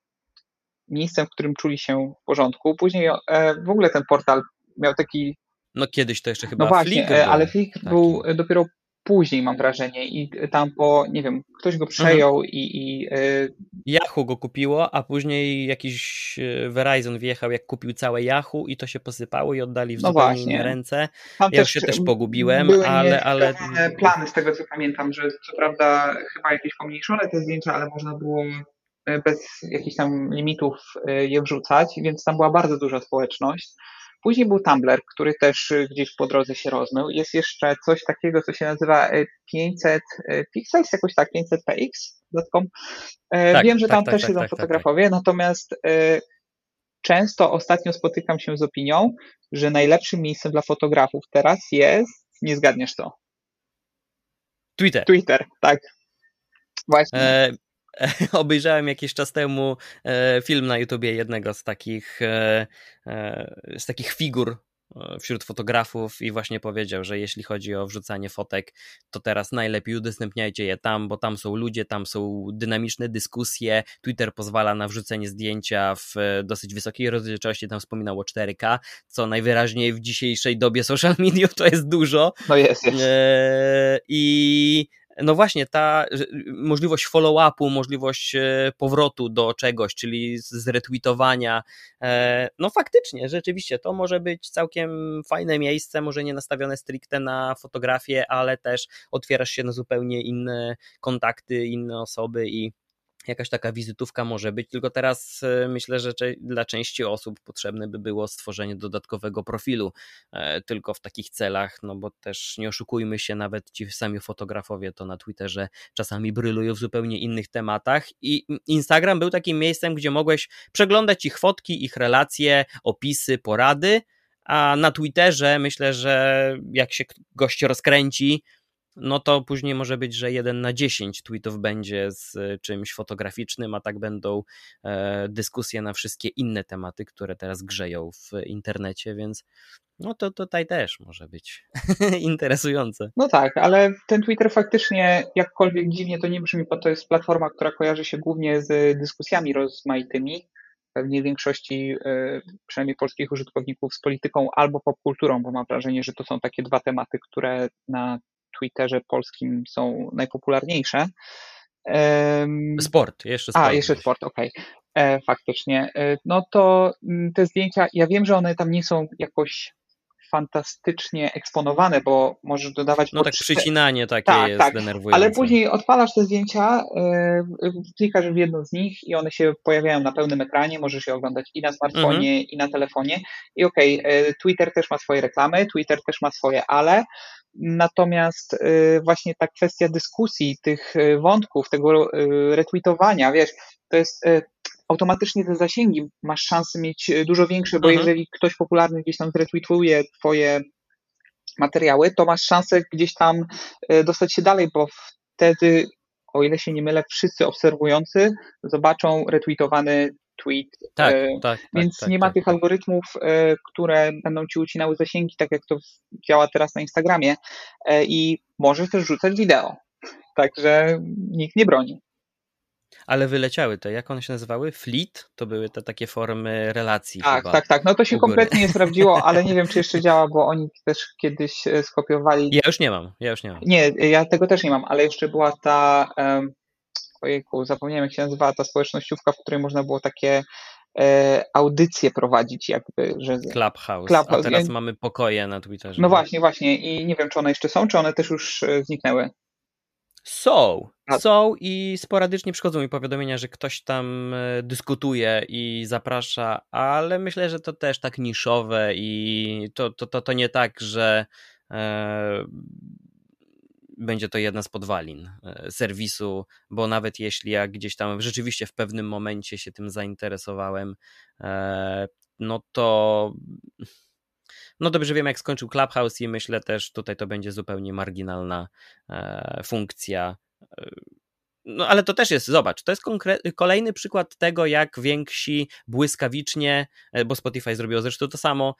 [SPEAKER 2] miejscem, w którym czuli się w porządku. Później e, w ogóle ten portal miał taki.
[SPEAKER 1] No kiedyś to jeszcze chyba
[SPEAKER 2] no właśnie, Flickr e, ale Flickr taki. był dopiero później, mam wrażenie, i tam po, nie wiem, ktoś go przejął mhm. i. i y...
[SPEAKER 1] Yahoo go kupiło, a później jakiś Verizon wjechał, jak kupił całe Yahoo i to się posypało i oddali w no zupełnie ręce. Tam ja też się też pogubiłem,
[SPEAKER 2] były
[SPEAKER 1] ale. ale...
[SPEAKER 2] plany z tego co pamiętam, że co prawda chyba jakieś pomniejszone te zdjęcia, ale można było E, bez jakichś tam limitów e, je wrzucać, więc tam była bardzo duża społeczność. Później był Tumblr, który też e, gdzieś po drodze się rozmył. Jest jeszcze coś takiego, co się nazywa 500 pixels, jakoś tak, 500px.com. Tak, Wiem, że tak, tam tak, też tak, siedzą tak, tak, fotografowie, natomiast często ostatnio spotykam się z opinią, że najlepszym miejscem dla fotografów teraz jest, nie zgadniesz co?
[SPEAKER 1] Twitter.
[SPEAKER 2] Twitter, tak. Właśnie. E,
[SPEAKER 1] obejrzałem jakiś czas temu e, film na YouTubie jednego z takich, e, e, z takich figur wśród fotografów i właśnie powiedział, że jeśli chodzi o wrzucanie fotek, to teraz najlepiej udostępniajcie je tam, bo tam są ludzie, tam są dynamiczne dyskusje. Twitter pozwala na wrzucenie zdjęcia w dosyć wysokiej rozdzielczości, tam wspominało 4K, co najwyraźniej w dzisiejszej dobie social media to jest dużo.
[SPEAKER 2] No jest, jest.
[SPEAKER 1] I no właśnie ta możliwość follow-upu, możliwość e, powrotu do czegoś, czyli zretweetowania, e, no faktycznie, rzeczywiście to może być całkiem fajne miejsce, może nie nastawione stricte na fotografię, ale też otwierasz się na zupełnie inne kontakty, inne osoby i jakaś taka wizytówka może być, tylko teraz e, myślę, że dla części osób potrzebne by było stworzenie dodatkowego profilu e, tylko w takich celach, no bo też nie oszukujmy się, nawet ci sami fotografowie to na Twitterze czasami brylują w zupełnie innych tematach i Instagram był takim miejscem, gdzie mogłeś przeglądać ich fotki, ich relacje, opisy, porady, a na Twitterze myślę, że jak się gość rozkręci, no to później może być, że jeden na 10 tweetów będzie z e, czymś fotograficznym, a tak będą e, dyskusje na wszystkie inne tematy, które teraz grzeją w internecie, więc no to tutaj też może być interesujące.
[SPEAKER 2] No tak, ale ten Twitter faktycznie, jakkolwiek dziwnie to nie brzmi, bo to jest platforma, która kojarzy się głównie z dyskusjami rozmaitymi, pewnie większości, e, przynajmniej polskich użytkowników, z polityką albo popkulturą, bo mam wrażenie, że to są takie dwa tematy, które na Twitterze polskim są najpopularniejsze.
[SPEAKER 1] Sport, jeszcze sport.
[SPEAKER 2] A, jeszcze sport, okej. Okay. E, faktycznie. E, no to mm, te zdjęcia, ja wiem, że one tam nie są jakoś fantastycznie eksponowane, bo możesz dodawać...
[SPEAKER 1] No tak przycinanie takie tak, jest tak, denerwujące.
[SPEAKER 2] Ale później odpalasz te zdjęcia, yy, klikasz w jedno z nich i one się pojawiają na pełnym ekranie, możesz je oglądać i na smartfonie, mhm. i na telefonie. I okej, okay, Twitter też ma swoje reklamy, Twitter też ma swoje ale, Natomiast y, właśnie ta kwestia dyskusji, tych y, wątków, tego y, retweetowania, wiesz, to jest automatycznie te zasięgi masz szansę mieć dużo większe, bo mhm. jeżeli ktoś popularny gdzieś tam zretweetuje twoje materiały, to masz szansę gdzieś tam dostać się dalej, bo wtedy, o ile się nie mylę, wszyscy obserwujący zobaczą retweetowany tweet.
[SPEAKER 1] Tak, e, tak, tak,
[SPEAKER 2] więc
[SPEAKER 1] tak,
[SPEAKER 2] nie ma
[SPEAKER 1] tak,
[SPEAKER 2] tych algorytmów, e, które będą ci ucinały zasięgi, tak jak to działa teraz na Instagramie. E, I możesz też rzucać wideo. Także nikt nie broni.
[SPEAKER 1] Ale wyleciały te, jak one się nazywały? Fleet? To były te takie formy relacji.
[SPEAKER 2] Tak, tak, tak. No to się kompletnie nie sprawdziło, ale nie wiem, czy jeszcze działa, bo oni też kiedyś skopiowali.
[SPEAKER 1] Ja już nie mam, ja już nie mam.
[SPEAKER 2] Nie, ja tego też nie mam, ale jeszcze była ta um, ojejku, zapomniałem jak się nazywała ta społecznościówka, w której można było takie e, audycje prowadzić jakby, że...
[SPEAKER 1] Clubhouse, Clubhouse. a teraz ja... mamy pokoje na Twitterze.
[SPEAKER 2] No właśnie, właśnie i nie wiem, czy one jeszcze są, czy one też już e, zniknęły.
[SPEAKER 1] Są, są i sporadycznie przychodzą mi powiadomienia, że ktoś tam e, dyskutuje i zaprasza, ale myślę, że to też tak niszowe i to, to, to, to nie tak, że e, będzie to jedna z podwalin e, serwisu, bo nawet jeśli ja gdzieś tam rzeczywiście w pewnym momencie się tym zainteresowałem, e, no to no dobrze wiem, jak skończył Clubhouse i myślę też tutaj to będzie zupełnie marginalna e, funkcja. No ale to też jest, zobacz, to jest kolejny przykład tego, jak więksi błyskawicznie, bo Spotify zrobiło zresztą to samo,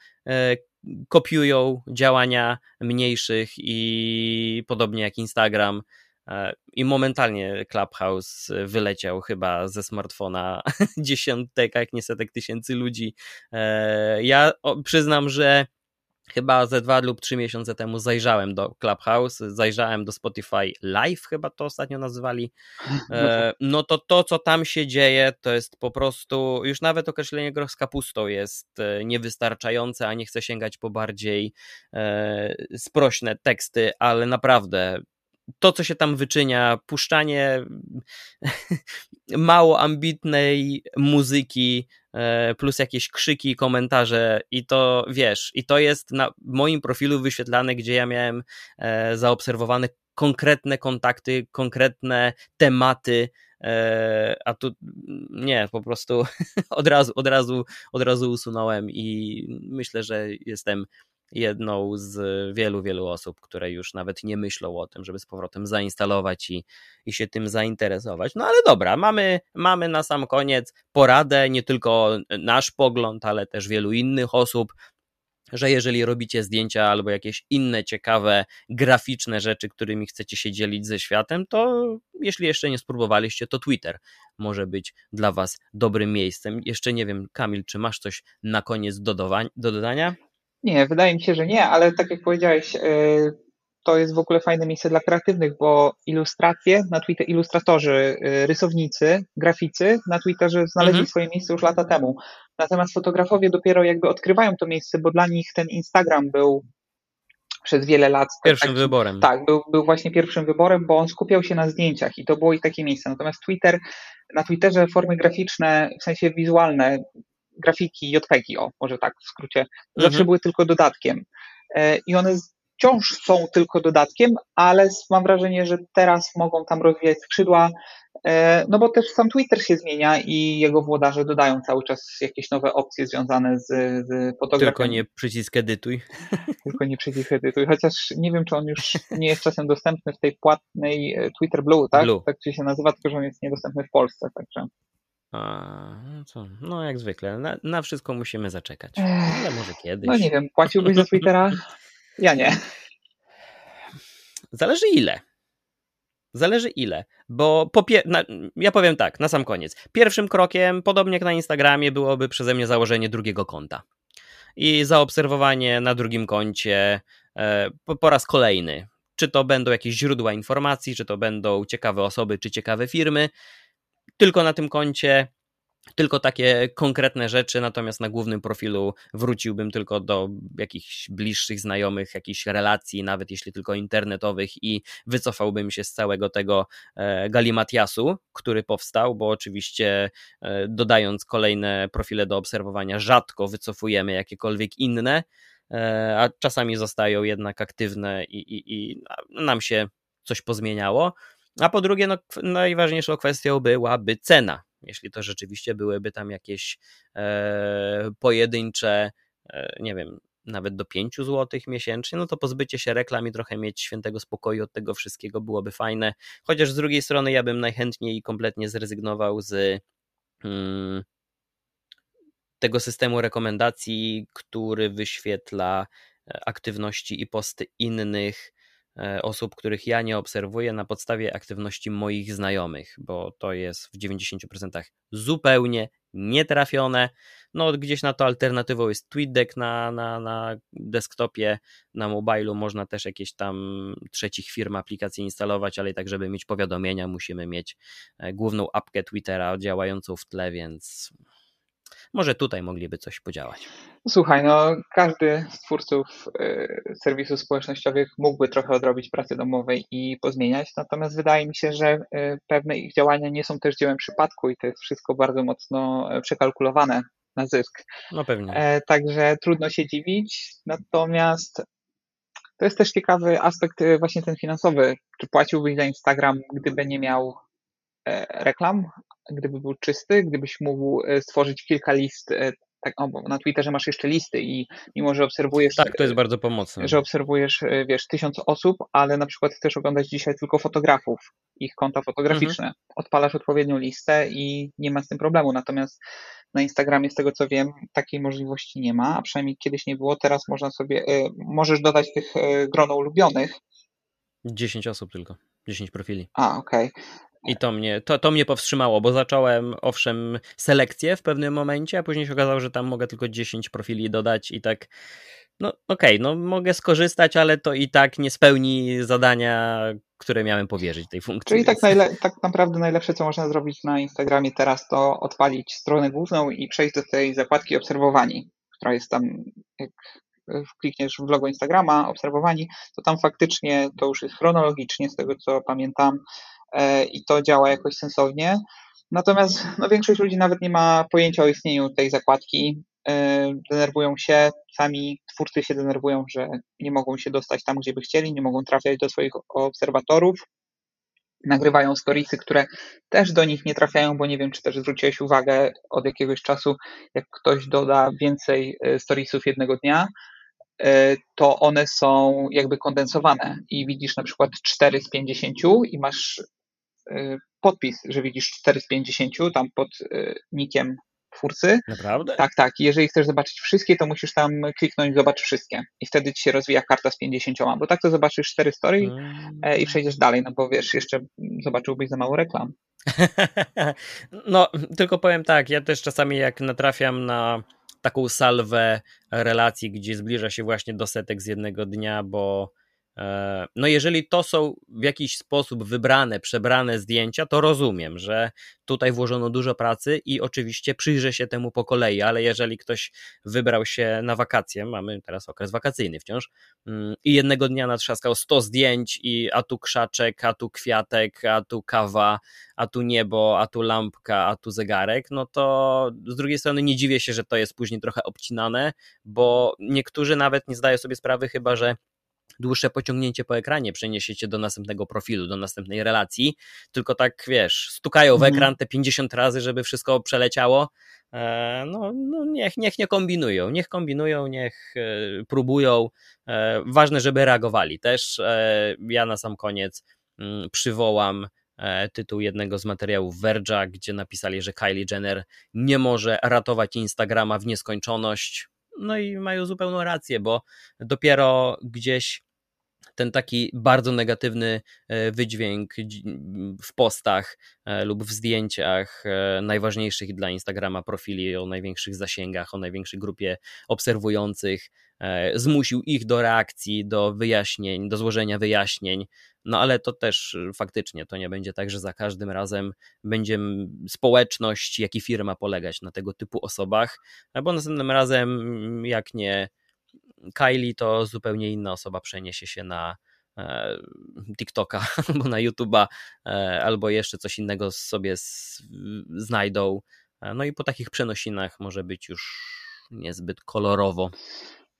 [SPEAKER 1] kopiują działania mniejszych i podobnie jak Instagram. E, I momentalnie Clubhouse wyleciał chyba ze smartfona dziesiątek, jak nie setek tysięcy ludzi. E, ja przyznam, że chyba ze dwa lub trzy miesiące temu zajrzałem do Clubhouse, zajrzałem do Spotify Live, chyba to ostatnio nazywali. E, no to to, co tam się dzieje, to jest po prostu, już nawet określenie groch z kapustą jest e, niewystarczające, a nie chcę sięgać po bardziej e, sprośne teksty, ale naprawdę to, co się tam wyczynia, puszczanie mało ambitnej muzyki, e, plus jakieś krzyki, komentarze i to wiesz, i to jest na moim profilu wyświetlane, gdzie ja miałem e, zaobserwowane konkretne kontakty, konkretne tematy, e, a tu nie, po prostu od razu, od razu, od razu usunąłem i myślę, że jestem jedną z wielu, wielu osób, które już nawet nie myślą o tym, żeby z powrotem zainstalować i, i się tym zainteresować. No ale dobra, mamy, mamy na sam koniec poradę, nie tylko nasz pogląd, ale też wielu innych osób, że jeżeli robicie zdjęcia albo jakieś inne ciekawe, graficzne rzeczy, którymi chcecie się dzielić ze światem, to jeśli jeszcze nie spróbowaliście, to Twitter może być dla Was dobrym miejscem. Jeszcze nie wiem, Kamil, czy masz coś na koniec do, do dodania?
[SPEAKER 2] Nie, wydaje mi się, że nie, ale tak jak powiedziałeś, e, to jest w ogóle fajne miejsce dla kreatywnych, bo ilustracje na Twitter, ilustratorzy, e, rysownicy, graficy na Twitterze znaleźli mhm. swoje miejsce już lata temu. Natomiast fotografowie dopiero jakby odkrywają to miejsce, bo dla nich ten Instagram był przez wiele lat.
[SPEAKER 1] Pierwszym taki, wyborem.
[SPEAKER 2] Tak, był, był właśnie pierwszym wyborem, bo on skupiał się na zdjęciach i to było ich takie miejsce. Natomiast Twitter, na Twitterze formy graficzne, w sensie wizualne, grafiki, JPEGi, o, może tak w skrócie, zawsze mhm. były tylko dodatkiem. E, I one wciąż są tylko dodatkiem, ale mam wrażenie, że teraz mogą tam rozwijać skrzydła, e, no bo też sam Twitter się zmienia i jego włodarze dodają cały czas jakieś nowe opcje związane z, z fotografią.
[SPEAKER 1] Tylko nie przycisk edytuj.
[SPEAKER 2] Tylko nie przycisk edytuj, chociaż nie wiem, czy on już nie jest czasem dostępny w tej płatnej e, Twitter Blue, tak? Blue. Tak się nazywa, tylko że on jest niedostępny w Polsce, także.
[SPEAKER 1] No, co? no jak zwykle, na, na, wszystko musimy zaczekać. Ale może kiedyś.
[SPEAKER 2] No nie wiem, płaciłbyś za Twittera? Ja nie.
[SPEAKER 1] Zależy ile. Zależy ile, bo po na, ja powiem tak, na sam koniec. Pierwszym krokiem, podobnie jak na Instagramie, byłoby przeze mnie założenie drugiego konta i zaobserwowanie na drugim koncie e, po, po raz kolejny. Czy to będą jakieś źródła informacji, czy to będą ciekawe osoby, czy ciekawe firmy, tylko na tym koncie tylko takie konkretne rzeczy, natomiast na głównym profilu wróciłbym tylko do jakichś bliższych znajomych, jakichś relacji, nawet jeśli tylko internetowych i wycofałbym się z całego tego e, galimatiasu, który powstał, bo oczywiście e, dodając kolejne profile do obserwowania rzadko wycofujemy jakiekolwiek inne, e, a czasami zostają jednak aktywne i, i, i nam się coś pozmieniało. A po drugie, no, najważniejszą kwestią byłaby cena jeśli to rzeczywiście byłyby tam jakieś e, pojedyncze, e, nie wiem, nawet do 5 zł miesięcznie, no to pozbycie się reklam i trochę mieć świętego spokoju od tego wszystkiego byłoby fajne. Chociaż z drugiej strony ja bym najchętniej kompletnie zrezygnował z hmm, tego systemu rekomendacji, który wyświetla e, aktywności i posty innych osób, których ja nie obserwuję na podstawie aktywności moich znajomych, bo to jest w 90% zupełnie nietrafione. No, gdzieś na to alternatywą jest TweetDeck na, na, na desktopie, na mobilu można też jakieś tam trzecich firm aplikacje instalować, ale i tak, żeby mieć powiadomienia, musimy mieć e, główną apkę Twittera działającą w tle, więc może tutaj mogliby coś podziałać.
[SPEAKER 2] Słuchaj, no każdy z twórców y, serwisów społecznościowych mógłby trochę odrobić pracy domowej i pozmieniać, natomiast wydaje mi się, że y, pewne ich działania nie są też dziełem przypadku i to jest wszystko bardzo mocno e, przekalkulowane na zysk.
[SPEAKER 1] No pewnie.
[SPEAKER 2] E, także trudno się dziwić, natomiast to jest też ciekawy aspekt y, właśnie ten finansowy. Czy płaciłbyś za Instagram, gdyby nie miał e, reklam, gdyby był czysty, gdybyś mógł e, stworzyć kilka list, e, tak, o, na Twitterze masz jeszcze listy i mimo, że obserwujesz...
[SPEAKER 1] Tak, to jest bardzo pomocne.
[SPEAKER 2] Że obserwujesz, e, wiesz, tysiąc osób, ale na przykład chcesz oglądać dzisiaj tylko fotografów, ich konta fotograficzne. Mhm. Odpalasz odpowiednią listę i nie ma z tym problemu. Natomiast na Instagramie, z tego co wiem, takiej możliwości nie ma, a przynajmniej kiedyś nie było. Teraz można sobie, możesz dodać tych grono ulubionych.
[SPEAKER 1] 10 osób tylko. 10 profili.
[SPEAKER 2] A, okej.
[SPEAKER 1] I to mnie, to, to mnie powstrzymało, bo zacząłem owszem selekcję w pewnym momencie, a później się okazało, że tam mogę tylko 10 profili dodać i tak no okej, okay, no mogę skorzystać, ale to i tak nie spełni zadania, które miałem powierzyć tej funkcji.
[SPEAKER 2] Czyli tak, najle- tak naprawdę najlepsze, co można zrobić na Instagramie teraz, to odpalić stronę główną i przejść do tej zakładki obserwowani, która jest tam, jak klikniesz w logo Instagrama, obserwowani, to tam faktycznie to już jest chronologicznie, z tego co pamiętam, i to działa jakoś sensownie. Natomiast no, większość ludzi nawet nie ma pojęcia o istnieniu tej zakładki. E, denerwują się, sami twórcy się denerwują, że nie mogą się dostać tam, gdzie by chcieli, nie mogą trafiać do swoich obserwatorów. Nagrywają storiesy, które też do nich nie trafiają, bo nie wiem, czy też zwróciłeś uwagę od jakiegoś czasu, jak ktoś doda więcej e, storiesów jednego dnia, to one są jakby kondensowane i widzisz na przykład 4 z 50 i masz podpis, że widzisz 4 z 50 tam pod y, nikiem twórcy.
[SPEAKER 1] Naprawdę?
[SPEAKER 2] Tak, tak. Jeżeli chcesz zobaczyć wszystkie, to musisz tam kliknąć zobacz wszystkie. I wtedy ci się rozwija karta z 50, bo tak to zobaczysz 4 story hmm. i przejdziesz dalej, no bo wiesz, jeszcze zobaczyłbyś za mało reklam.
[SPEAKER 1] no, tylko powiem tak, ja też czasami jak natrafiam na taką salwę relacji, gdzie zbliża się właśnie do setek z jednego dnia, bo no, jeżeli to są w jakiś sposób wybrane, przebrane zdjęcia, to rozumiem, że tutaj włożono dużo pracy i oczywiście przyjrzę się temu po kolei, ale jeżeli ktoś wybrał się na wakacje, mamy teraz okres wakacyjny wciąż, mm, i jednego dnia natrzaskał 100 zdjęć, i a tu krzaczek, a tu kwiatek, a tu kawa, a tu niebo, a tu lampka, a tu zegarek, no to z drugiej strony nie dziwię się, że to jest później trochę obcinane, bo niektórzy nawet nie zdają sobie sprawy, chyba że dłuższe pociągnięcie po ekranie przeniesiecie do następnego profilu, do następnej relacji, tylko tak wiesz, stukają w mhm. ekran te 50 razy, żeby wszystko przeleciało. E, no, no niech, niech nie kombinują, niech kombinują, niech e, próbują. E, ważne, żeby reagowali też. Ja na sam koniec mm, przywołam tytuł jednego z materiałów Verge'a, gdzie napisali, że Kylie Jenner nie może ratować Instagrama w nieskończoność. No i mają zupełną rację, bo dopiero gdzieś ten taki bardzo negatywny e, wydźwięk w postach e, lub w zdjęciach e, najważniejszych dla Instagrama profili o największych zasięgach, o największej grupie obserwujących, zmusił ich do reakcji, do wyjaśnień, do złożenia wyjaśnień. No ale to też faktycznie to nie będzie tak, że za każdym razem będzie społeczność, jak i firma polegać na tego typu osobach, bo następnym razem, jak nie Kylie, to zupełnie inna osoba przeniesie się na e, TikToka albo na YouTube'a, e, albo jeszcze coś innego sobie znajdą. E, no i po takich przenosinach może być już niezbyt kolorowo.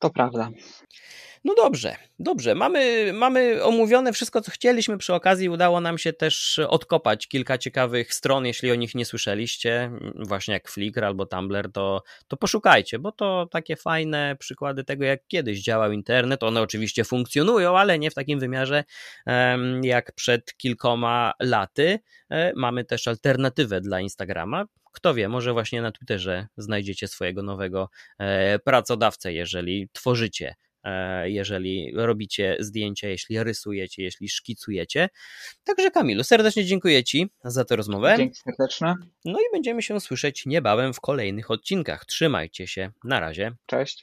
[SPEAKER 2] To prawda.
[SPEAKER 1] No dobrze, dobrze. Mamy, mamy omówione wszystko, co chcieliśmy. Przy okazji udało nam się też odkopać kilka ciekawych stron. Jeśli o nich nie słyszeliście, właśnie jak Flickr albo Tumblr, to, to poszukajcie, bo to takie fajne przykłady tego, jak kiedyś działał internet. One oczywiście funkcjonują, ale nie w takim wymiarze jak przed kilkoma laty. E, mamy też alternatywę dla Instagrama. Kto wie, może właśnie na Twitterze znajdziecie swojego nowego e, pracodawcę, jeżeli tworzycie E, jeżeli robicie zdjęcia, jeśli rysujecie, jeśli szkicujecie. Także Kamilu, serdecznie dziękuję Ci za tę rozmowę.
[SPEAKER 2] Dzięki serdeczne.
[SPEAKER 1] No i będziemy się słyszeć niebawem w kolejnych odcinkach. Trzymajcie się. Na razie.
[SPEAKER 2] Cześć.